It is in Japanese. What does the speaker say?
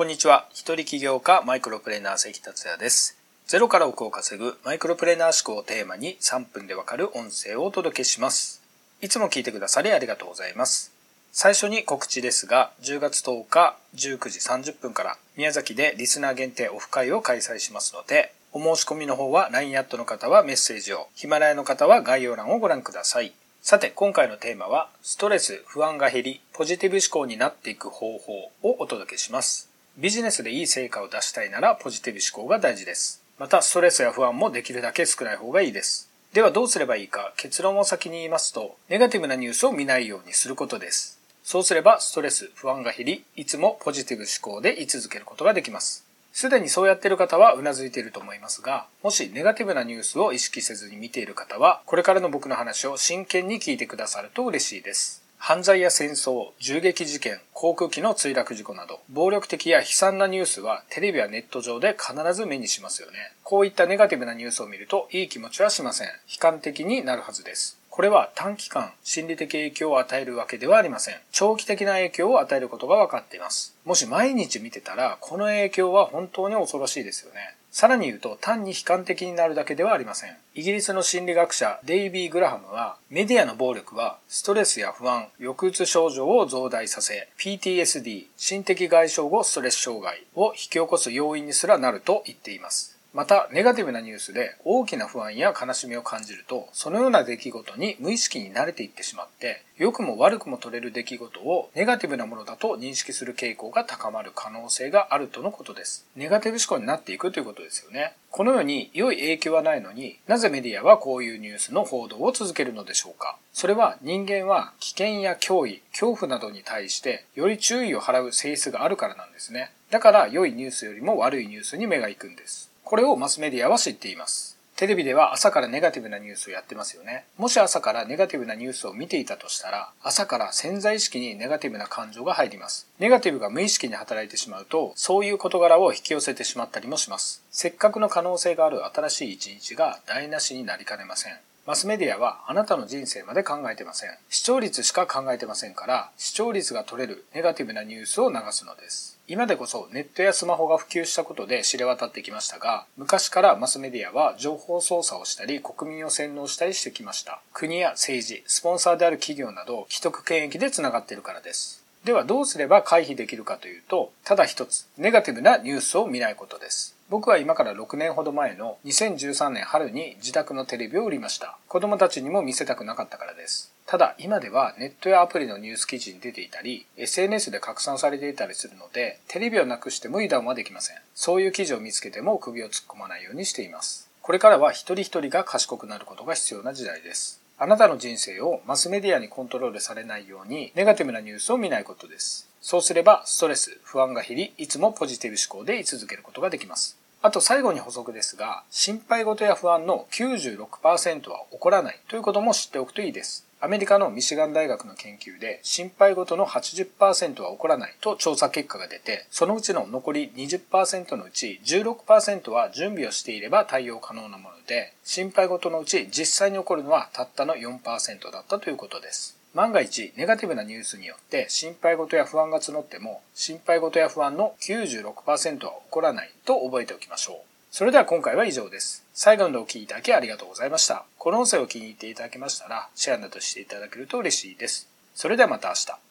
こんにちは。一人起業家マイクロプレーナー関達也です。ゼロから億を稼ぐマイクロプレーナー思考をテーマに3分でわかる音声をお届けします。いつも聞いてくださりありがとうございます。最初に告知ですが、10月10日19時30分から宮崎でリスナー限定オフ会を開催しますので、お申し込みの方は LINE アットの方はメッセージを、ヒマラヤの方は概要欄をご覧ください。さて、今回のテーマは、ストレス、不安が減り、ポジティブ思考になっていく方法をお届けします。ビジネスでいい成果を出したいなら、ポジティブ思考が大事です。また、ストレスや不安もできるだけ少ない方がいいです。ではどうすればいいか、結論を先に言いますと、ネガティブなニュースを見ないようにすることです。そうすれば、ストレス、不安が減り、いつもポジティブ思考で居続けることができます。すでにそうやっている方は頷いていると思いますが、もしネガティブなニュースを意識せずに見ている方は、これからの僕の話を真剣に聞いてくださると嬉しいです。犯罪や戦争、銃撃事件、航空機の墜落事故など、暴力的や悲惨なニュースはテレビやネット上で必ず目にしますよね。こういったネガティブなニュースを見るといい気持ちはしません。悲観的になるはずです。これは短期間心理的影響を与えるわけではありません。長期的な影響を与えることが分かっています。もし毎日見てたら、この影響は本当に恐ろしいですよね。さらに言うと単に悲観的になるだけではありません。イギリスの心理学者デイビー・グラハムはメディアの暴力はストレスや不安、抑うつ症状を増大させ PTSD、心的外傷後ストレス障害を引き起こす要因にすらなると言っています。また、ネガティブなニュースで大きな不安や悲しみを感じると、そのような出来事に無意識に慣れていってしまって、良くも悪くも取れる出来事をネガティブなものだと認識する傾向が高まる可能性があるとのことです。ネガティブ思考になっていくということですよね。このように良い影響はないのになぜメディアはこういうニュースの報道を続けるのでしょうかそれは人間は危険や脅威、恐怖などに対してより注意を払う性質があるからなんですね。だから良いニュースよりも悪いニュースに目が行くんです。これをマスメディアは知っています。テレビでは朝からネガティブなニュースをやってますよね。もし朝からネガティブなニュースを見ていたとしたら、朝から潜在意識にネガティブな感情が入ります。ネガティブが無意識に働いてしまうと、そういう事柄を引き寄せてしまったりもします。せっかくの可能性がある新しい一日が台無しになりかねません。マスメディアはあなたの人生まで考えてません。視聴率しか考えてませんから、視聴率が取れるネガティブなニュースを流すのです。今でこそネットやスマホが普及したことで知れ渡ってきましたが、昔からマスメディアは情報操作をしたり、国民を洗脳したりしてきました。国や政治、スポンサーである企業など、既得権益で繋がっているからです。ではどうすれば回避できるかというと、ただ一つ、ネガティブなニュースを見ないことです。僕は今から6年ほど前の2013年春に自宅のテレビを売りました。子供たちにも見せたくなかったからです。ただ今ではネットやアプリのニュース記事に出ていたり、SNS で拡散されていたりするので、テレビをなくしても油断はできません。そういう記事を見つけても首を突っ込まないようにしています。これからは一人一人が賢くなることが必要な時代です。あなたの人生をマスメディアにコントロールされないようにネガティブなニュースを見ないことです。そうすればストレス、不安が減り、いつもポジティブ思考で居続けることができます。あと最後に補足ですが、心配事や不安の96%は起こらないということも知っておくといいです。アメリカのミシガン大学の研究で心配事の80%は起こらないと調査結果が出て、そのうちの残り20%のうち16%は準備をしていれば対応可能なもので、心配事のうち実際に起こるのはたったの4%だったということです。万が一ネガティブなニュースによって心配事や不安が募っても心配事や不安の96%は起こらないと覚えておきましょう。それでは今回は以上です。最後までお聴きいただきありがとうございました。この音声を気に入っていただけましたらシェアなどしていただけると嬉しいです。それではまた明日。